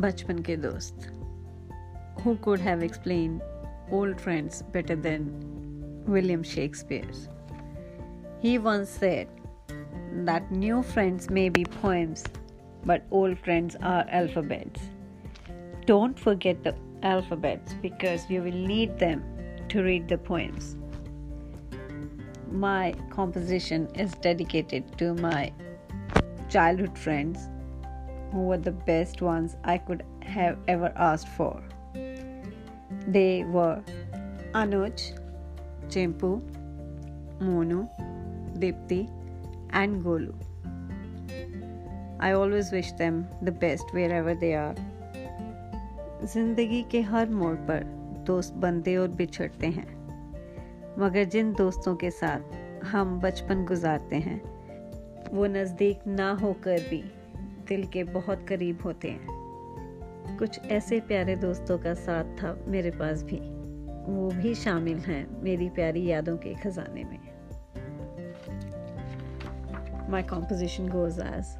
बचपन के दोस्त who could have explain old friends better than William Shakespeare He once said that new friends may be poems, but old friends are alphabets. Don't forget the alphabets because you will need them to read the poems. My composition is dedicated to my childhood friends who were the best ones I could have ever asked for. They were Anuj, Chimpu, Monu, Dipti, and Golu. I always wish them the best wherever they are. ज़िंदगी के हर मोड़ पर दोस्त बनते और बिछड़ते हैं मगर जिन दोस्तों के साथ हम बचपन गुजारते हैं वो नज़दीक ना होकर भी दिल के बहुत करीब होते हैं। कुछ ऐसे प्यारे दोस्तों का साथ था मेरे पास भी। वो भी शामिल हैं मेरी प्यारी यादों के खजाने में। माई कॉम्पोजिशन गोज एज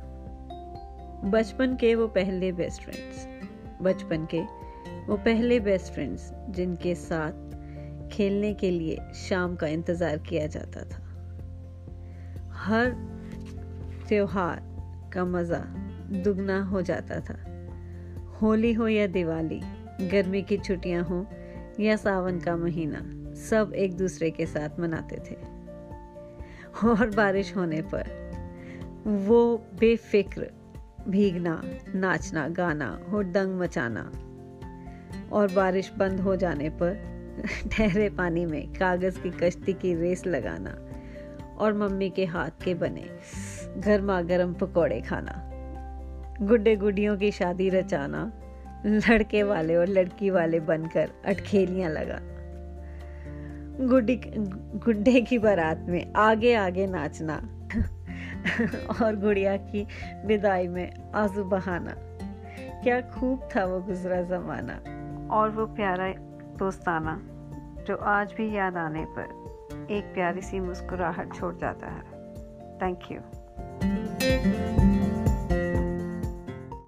बचपन के वो पहले बेस्ट फ्रेंड्स बचपन के वो पहले बेस्ट फ्रेंड्स जिनके साथ खेलने के लिए शाम का इंतज़ार किया जाता था। हर त्योहार का मज़ा दुगना हो जाता था। होली हो या दिवाली, गर्मी की छुट्टियाँ हो या सावन का महीना, सब एक दूसरे के साथ मनाते थे। और बारिश होने पर वो बेफिक्र भीगना, नाचना, गाना और दंग मचाना और बारिश बंद हो जाने पर ठहरे पानी में कागज़ की कश्ती की रेस लगाना और मम्मी के हाथ के बने गर्मा गर्म पकौड़े खाना। गुड्डे गुडियों की शादी रचाना, लड़के वाले और लड़की वाले बनकर अटखेलियाँ लगा। गुड्डी गुड्डे की बारात में आगे आगे नाचना और गुड़िया की विदाई में आँसू बहाना। क्या खूब था वो गुजरा जमाना। और वो प्यारा दोस्ताना, जो आज भी याद आने पर एक प्यारी सी मुस्कुराहट छोड़ जाता है। Thank you